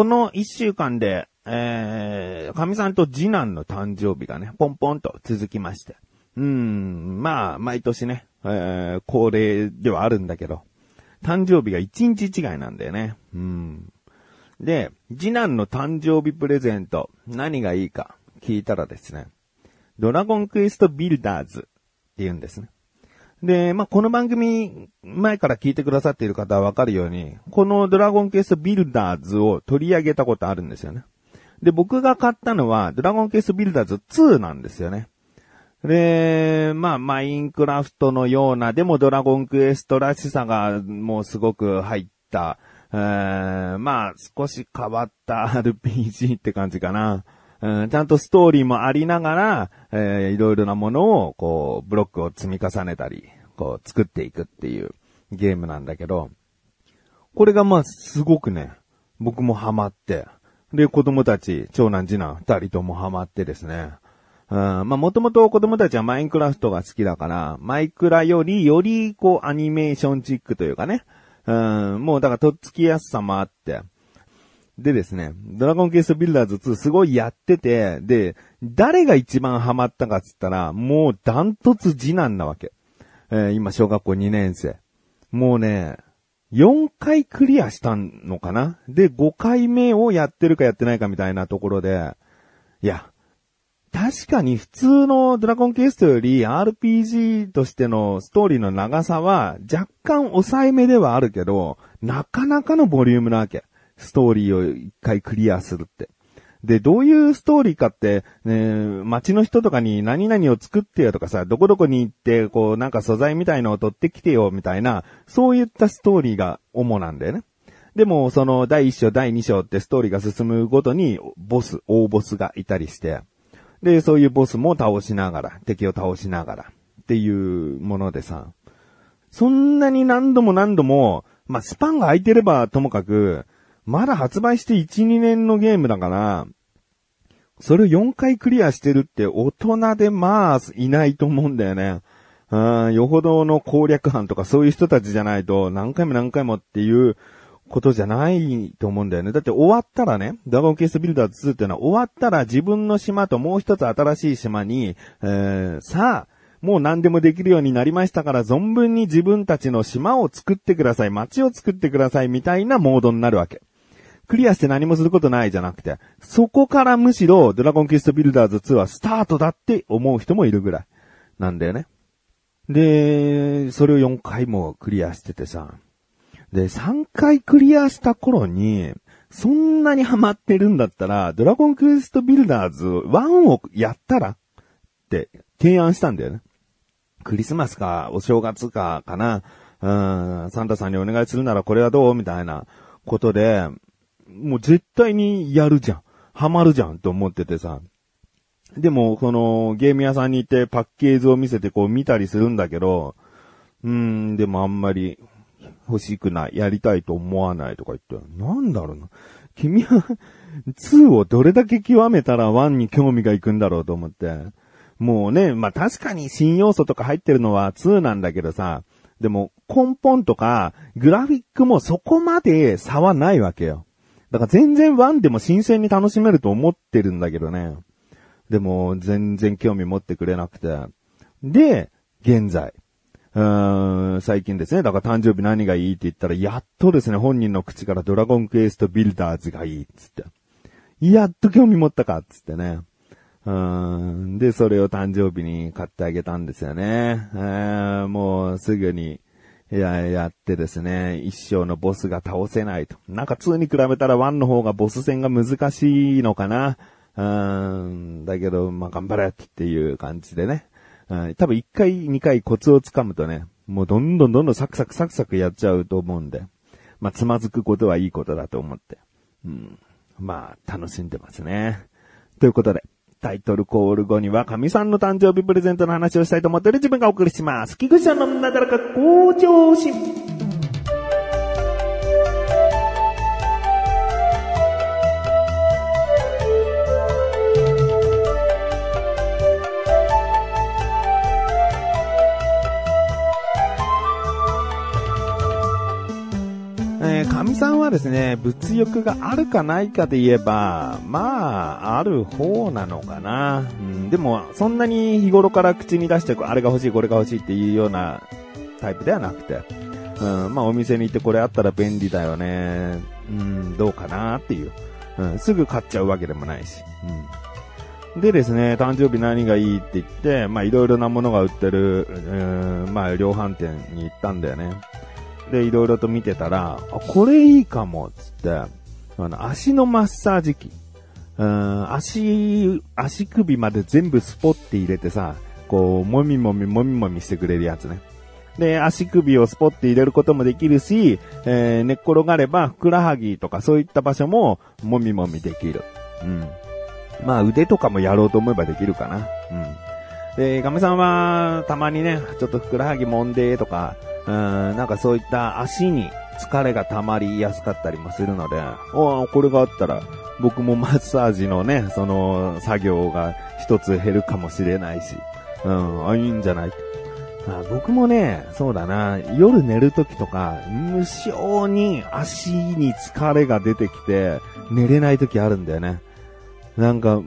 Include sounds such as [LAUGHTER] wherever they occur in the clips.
この一週間で、えー、神さんと次男の誕生日がね、ポンポンと続きまして。うん、まあ、毎年ね、えー、恒例ではあるんだけど、誕生日が1日違いなんだよね。うん。で、次男の誕生日プレゼント、何がいいか聞いたらですね、ドラゴンクエストビルダーズって言うんですね。で、まあ、この番組、前から聞いてくださっている方はわかるように、このドラゴンクエストビルダーズを取り上げたことあるんですよね。で、僕が買ったのは、ドラゴンクエストビルダーズ2なんですよね。で、まあ、マインクラフトのような、でもドラゴンクエストらしさがもうすごく入った、えー、まあ、少し変わった [LAUGHS] RPG って感じかな。うん、ちゃんとストーリーもありながら、えー、いろいろなものを、こう、ブロックを積み重ねたり、こう、作っていくっていうゲームなんだけど、これがまあ、すごくね、僕もハマって、で、子供たち、長男次男二人ともハマってですね、うん、まあ、もともと子供たちはマインクラフトが好きだから、マイクラより、より、こう、アニメーションチックというかね、うん、もうだからとっつきやすさもあって、でですね、ドラゴンケーストビルダーズ2すごいやってて、で、誰が一番ハマったかっつったら、もうダントツ次男なわけ。えー、今小学校2年生。もうね、4回クリアしたのかな？で、5回目をやってるかやってないかみたいなところで、いや、確かに普通のドラゴンケーストより RPG としてのストーリーの長さは若干抑えめではあるけど、なかなかのボリュームなわけ。ストーリーを一回クリアするって。で、どういうストーリーかって、ね、街の人とかに何々を作ってよとかさ、どこどこに行って、こう、なんか素材みたいのを取ってきてよみたいな、そういったストーリーが主なんだよね。でも、その第1章、第2章ってストーリーが進むごとに、ボス、大ボスがいたりして、で、そういうボスも倒しながら、敵を倒しながら、っていうものでさ、そんなに何度も何度も、まあ、スパンが空いてればともかく、まだ発売して1、2年のゲームだから、それを4回クリアしてるって大人でまあ、いないと思うんだよね。うん、よほどの攻略班とかそういう人たちじゃないと何回も何回もっていうことじゃないと思うんだよね。だって終わったらね、ドラゴンケースビルダー2っていうのは終わったら自分の島ともう一つ新しい島に、えー、さあ、もう何でもできるようになりましたから存分に自分たちの島を作ってください、街を作ってくださいみたいなモードになるわけ。クリアして何もすることないじゃなくて、そこからむしろドラゴンクエストビルダーズ2はスタートだって思う人もいるぐらいなんだよね。で、それを4回もクリアしててさ、で、3回クリアした頃に、そんなにハマってるんだったら、ドラゴンクエストビルダーズ1をやったらって提案したんだよね。クリスマスか、お正月か、かな。うん、サンタさんにお願いするならこれはどうみたいなことで、もう絶対にやるじゃん。ハマるじゃんと思っててさ。でも、このゲーム屋さんに行ってパッケージを見せてこう見たりするんだけど、うーん、でもあんまり欲しくない、やりたいと思わないとか言って、なんだろうな。君は2をどれだけ極めたら1に興味がいくんだろうと思って。もうね、まあ確かに新要素とか入ってるのは2なんだけどさ、でも根本とかグラフィックもそこまで差はないわけよ。だから全然ワンでも新鮮に楽しめると思ってるんだけどね。でも全然興味持ってくれなくて。で、現在。うーん、最近ですね。だから誕生日何がいいって言ったら、やっとですね、本人の口からドラゴンクエストビルダーズがいいっつって。やっと興味持ったかっつってね。うーん。で、それを誕生日に買ってあげたんですよね。えーもうすぐにいや、やってですね、一生のボスが倒せないと。なんか2に比べたら1の方がボス戦が難しいのかな。うん、だけど、まあ、頑張れっていう感じでね。うん、多分1回、2回コツをつかむとね、もうどんどんどんどんサクサクサクサクやっちゃうと思うんで。まあ、つまずくことはいいことだと思って。うん、まあ、楽しんでますね。ということで、タイトルコール後には、神さんの誕生日プレゼントの話をしたいと思っている自分がお送りします。菊池さんのなだらか向上心。えー、神さんはですね、物欲があるかないかで言えば、まあ、ある方なのかな。うん、でも、そんなに日頃から口に出して、あれが欲しい、これが欲しいっていうようなタイプではなくて、うん、まあお店に行ってこれあったら便利だよね。うん、どうかなっていう。うん、すぐ買っちゃうわけでもないし。うん。でですね、誕生日何がいいって言って、まあいろいろなものが売ってる、うーん、まあ量販店に行ったんだよね。で、いろいろと見てたら、あ、これいいかも、つって、あの、足のマッサージ機。うん、足、足首まで全部スポって入れてさ、こう、もみもみもみもみしてくれるやつね。で、足首をスポって入れることもできるし、えー、寝っ転がれば、ふくらはぎとかそういった場所も、もみもみできる。うん。まあ、腕とかもやろうと思えばできるかな。うん。で、ガメさんは、たまにね、ちょっとふくらはぎもんでとか、うん、なんかそういった足に疲れが溜まりやすかったりもするので、おこれがあったら、僕もマッサージのね、その作業が一つ減るかもしれないし、うん、あ、いいんじゃない？あ僕もね、そうだな、夜寝るときとか、無性に足に疲れが出てきて、寝れないときあるんだよね。なんか、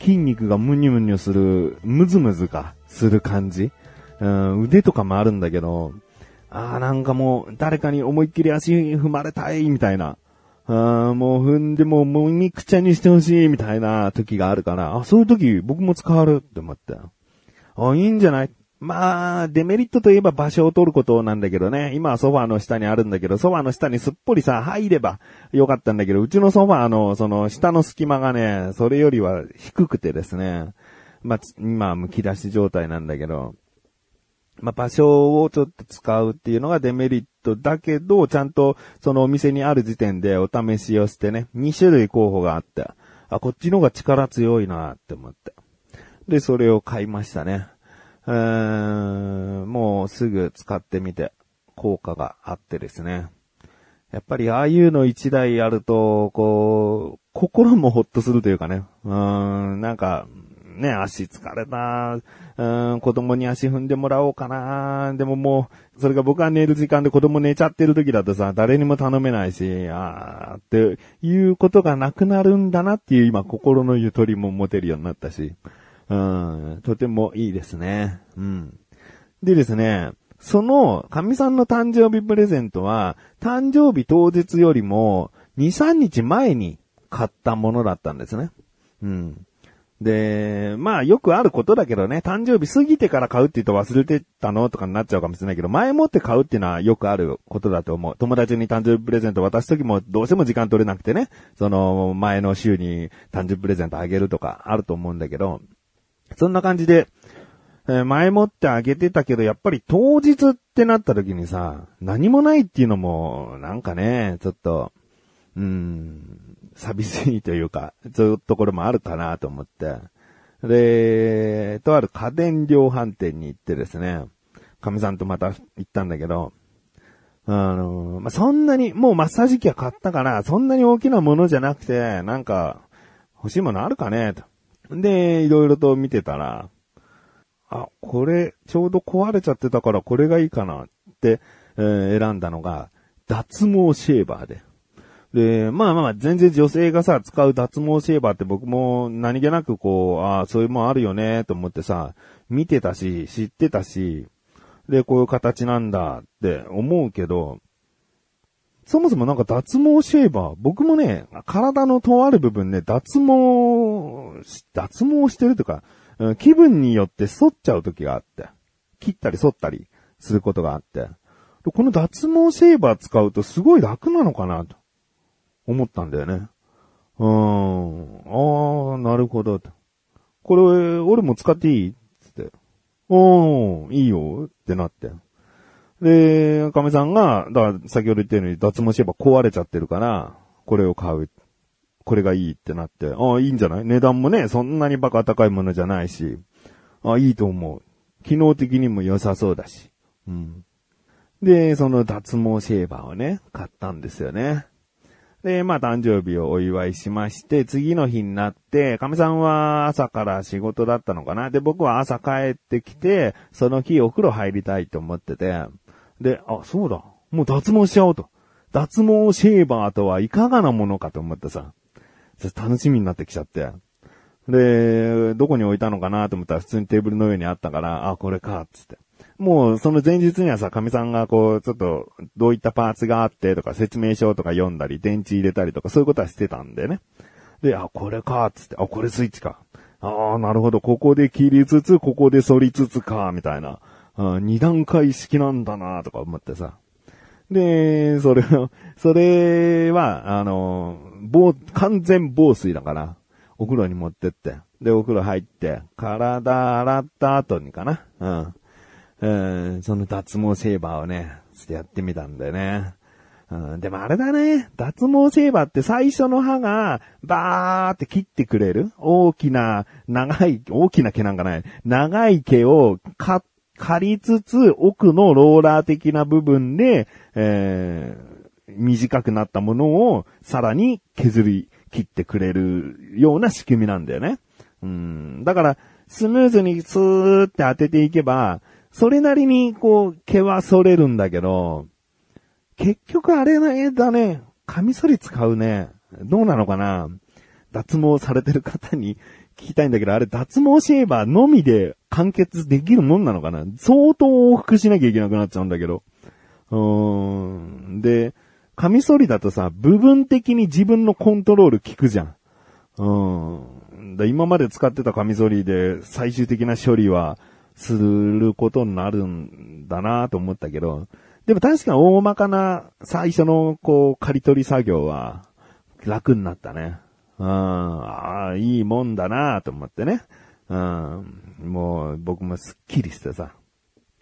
筋肉がムニュムニュする、ムズムズか、する感じ。うん、腕とかもあるんだけど、ああ、なんかもう、誰かに思いっきり足踏まれたい、みたいな。ああもう踏んでももみくちゃにしてほしい、みたいな時があるから、あ、そういう時僕も使わるって思った。あ、いいんじゃない？まあ、デメリットといえば場所を取ることなんだけどね。今はソファーの下にあるんだけど、ソファーの下にすっぽりさ、入ればよかったんだけど、うちのソファーの、その、下の隙間がね、それよりは低くてですね。まあ、今、むき出し状態なんだけど、まあ、場所をちょっと使うっていうのがデメリットだけど、ちゃんとそのお店にある時点でお試しをしてね、2種類候補があって、あ、こっちの方が力強いなって思って。で、それを買いましたね。うーん、もうすぐ使ってみて、効果があってですね。やっぱりああいうの一台やると、こう、心もほっとするというかね。うーん、なんか、ね、足疲れた。うん、子供に足踏んでもらおうかな。でももう、それが僕が寝る時間で子供寝ちゃってる時だとさ、誰にも頼めないし、あーっていうことがなくなるんだなっていう今心のゆとりも持てるようになったし、うん、とてもいいですね。うん。でですね、その、神さんの誕生日プレゼントは、誕生日当日よりも、2、3日前に買ったものだったんですね。うん。で、まあよくあることだけどね、誕生日過ぎてから買うって言うと忘れてたのとかになっちゃうかもしれないけど、前もって買うっていうのはよくあることだと思う。友達に誕生日プレゼント渡すときもどうしても時間取れなくてね、その前の週に誕生日プレゼントあげるとかあると思うんだけど、そんな感じで、え前もってあげてたけど、やっぱり当日ってなった時にさ、何もないっていうのも、なんかね、ちょっと、うん、寂しいというか、そういうところもあるかなと思って。で、とある家電量販店に行ってですね、神さんとまた行ったんだけど、あの、まあ、そんなに、もうマッサージ機は買ったから、そんなに大きなものじゃなくて、なんか、欲しいものあるかねと。で、いろいろと見てたら、あ、これ、ちょうど壊れちゃってたからこれがいいかなって、えー、選んだのが、脱毛シェーバーで。で、まあまあ、全然女性がさ、使う脱毛シェーバーって僕も何気なくこう、ああ、そういうもんあるよね、と思ってさ、見てたし、知ってたし、で、こういう形なんだって思うけど、そもそもなんか脱毛シェーバー、僕もね、体のとある部分ね、脱毛、脱毛してるとか、気分によって反っちゃう時があって、切ったり反ったりすることがあって、この脱毛シェーバー使うとすごい楽なのかなと。思ったんだよね。うーん。ああ、なるほど。これ、俺も使っていい？つって。おー、いいよってなって。で、亀さんが、だから先ほど言ったように脱毛シェーバー壊れちゃってるから、これを買う。これがいいってなって、ああ、いいんじゃない？値段もね、そんなにバカ高いものじゃないし、ああ、いいと思う。機能的にも良さそうだし。うん。で、その脱毛シェーバーをね、買ったんですよね。で、まあ誕生日をお祝いしまして、次の日になって、亀さんは朝から仕事だったのかなで、僕は朝帰ってきて、その日お風呂入りたいと思ってて、で、あ、そうだ。もう脱毛しちゃおうと。脱毛シェーバーとはいかがなものかと思ってさ、楽しみになってきちゃって。で、どこに置いたのかなと思ったら普通にテーブルの上にあったから、あ、これか、つって。もう、その前日にはさ、神さんがこう、ちょっと、どういったパーツがあってとか、説明書とか読んだり、電池入れたりとか、そういうことはしてたんでね。で、あ、これか、つって、あ、これスイッチか。ああ、なるほど、ここで切りつつ、ここで反りつつか、みたいな。二段階式なんだな、とか思ってさ。で、それを、それは、あの、防、完全防水だから、お風呂に持ってって、で、お風呂入って、体洗った後にかな。うん。うん、その脱毛シェーバーをね、ちょっとやってみたんだよね。うん、でもあれだね。脱毛シェーバーって最初の歯がバーって切ってくれる？大きな、長い、大きな毛なんかない。長い毛を刈りつつ、奥のローラー的な部分で、えー、短くなったものをさらに削り切ってくれるような仕組みなんだよね。うん。だから、スムーズにスーって当てていけば、それなりにこう、毛は剃れるんだけど、結局あれだね、カミソリ使うね。どうなのかな脱毛されてる方に聞きたいんだけど、あれ脱毛シェーバーのみで完結できるもんなのかな相当往復しなきゃいけなくなっちゃうんだけど。うーん。で、カミソリだとさ、部分的に自分のコントロール効くじゃん。うん。だ今まで使ってたカミソリで最終的な処理はすることになるんだなと思ったけど、でも確かに大まかな最初のこう、刈り取り作業は楽になったね。うん、ああ、いいもんだなと思ってね。うん、もう僕もすっきりしてさ。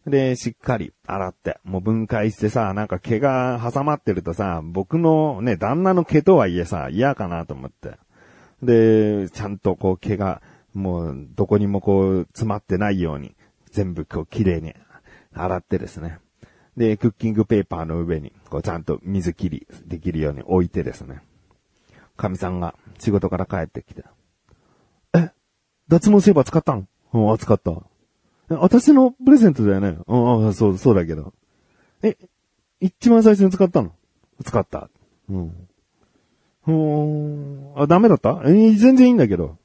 で、しっかり洗って、もう分解してさ、なんか毛が挟まってるとさ、僕のね、旦那の毛とはいえさ、嫌かなと思って。で、ちゃんとこう毛が、もうどこにもこう詰まってないように、全部こう綺麗に洗ってですね。で、クッキングペーパーの上に、こうちゃんと水切りできるように置いてですね。神さんが仕事から帰ってきて。え？脱毛セーバー使ったんうん、使った。え私のプレゼントだよね。うん、そう、そうだけど。え、一番最初に使ったの使った。うん。ほーん。あ、ダメだったえ、全然いいんだけど。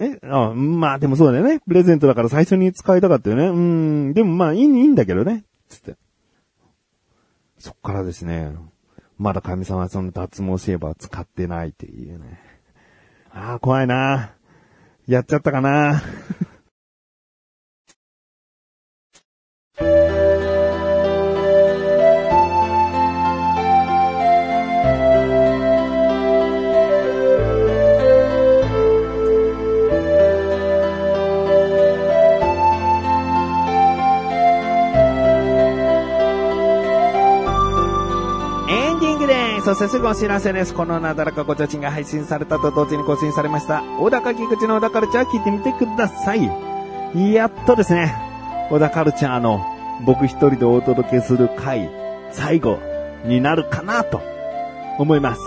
えあ、まあでもそうだよね。プレゼントだから最初に使いたかったよね。うん。でもまあいい、いいんだけどね。つって。そっからですね。まだ神様はその脱毛シェーバー使ってないっていうね。ああ、怖いな。やっちゃったかな。[LAUGHS] そしてお知らせです。このなだらかごちょちんが配信されたと同時に更新されました。小高木口の小田カルチャー聞いてみてください。やっとですね、小田カルチャーの僕一人でお届けする回、最後になるかなと思います。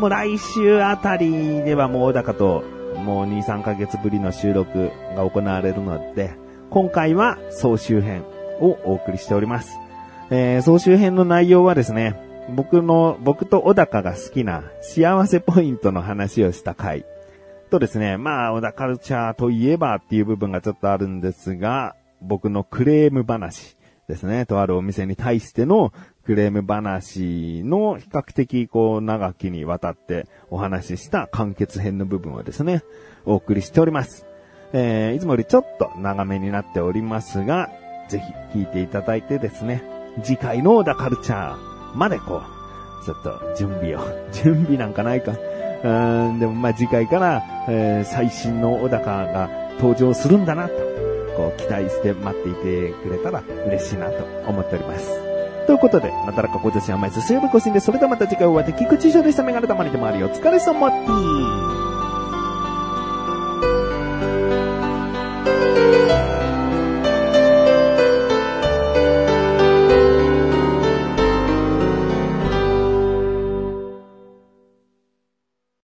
もう来週あたりではもう小高ともう2、3ヶ月ぶりの収録が行われるので、今回は総集編をお送りしております。えー、総集編の内容はですね、僕の、僕と小高が好きな幸せポイントの話をした回とですね、まあ、小田カルチャーといえばっていう部分がちょっとあるんですが、僕のクレーム話ですね。とあるお店に対してのクレーム話の比較的こう長きにわたってお話しした完結編の部分をですね、お送りしております。えー、いつもよりちょっと長めになっておりますが、ぜひ聞いていただいてですね、次回の小田カルチャー、までこう、ちょっと準備を、[LAUGHS] 準備なんかないか。うん、でもまあ次回から、えー、最新の小高が登場するんだなと、こう期待して待っていてくれたら嬉しいなと思っております。ということで、なだらか小女子甘いすすよぶこしんで、それではまた次回お会いできくちしょでした。メガネたまりでもある。よ。お疲れ様です。